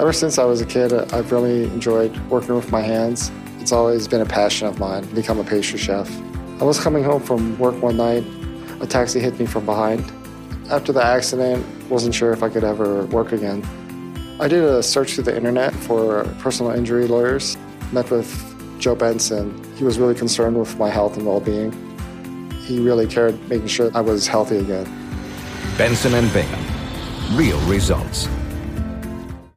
Ever since I was a kid, I've really enjoyed working with my hands. It's always been a passion of mine to become a pastry chef. I was coming home from work one night. A taxi hit me from behind. After the accident, wasn't sure if I could ever work again. I did a search through the internet for personal injury lawyers. Met with Joe Benson. He was really concerned with my health and well-being. He really cared making sure I was healthy again. Benson and Bingham. Real results.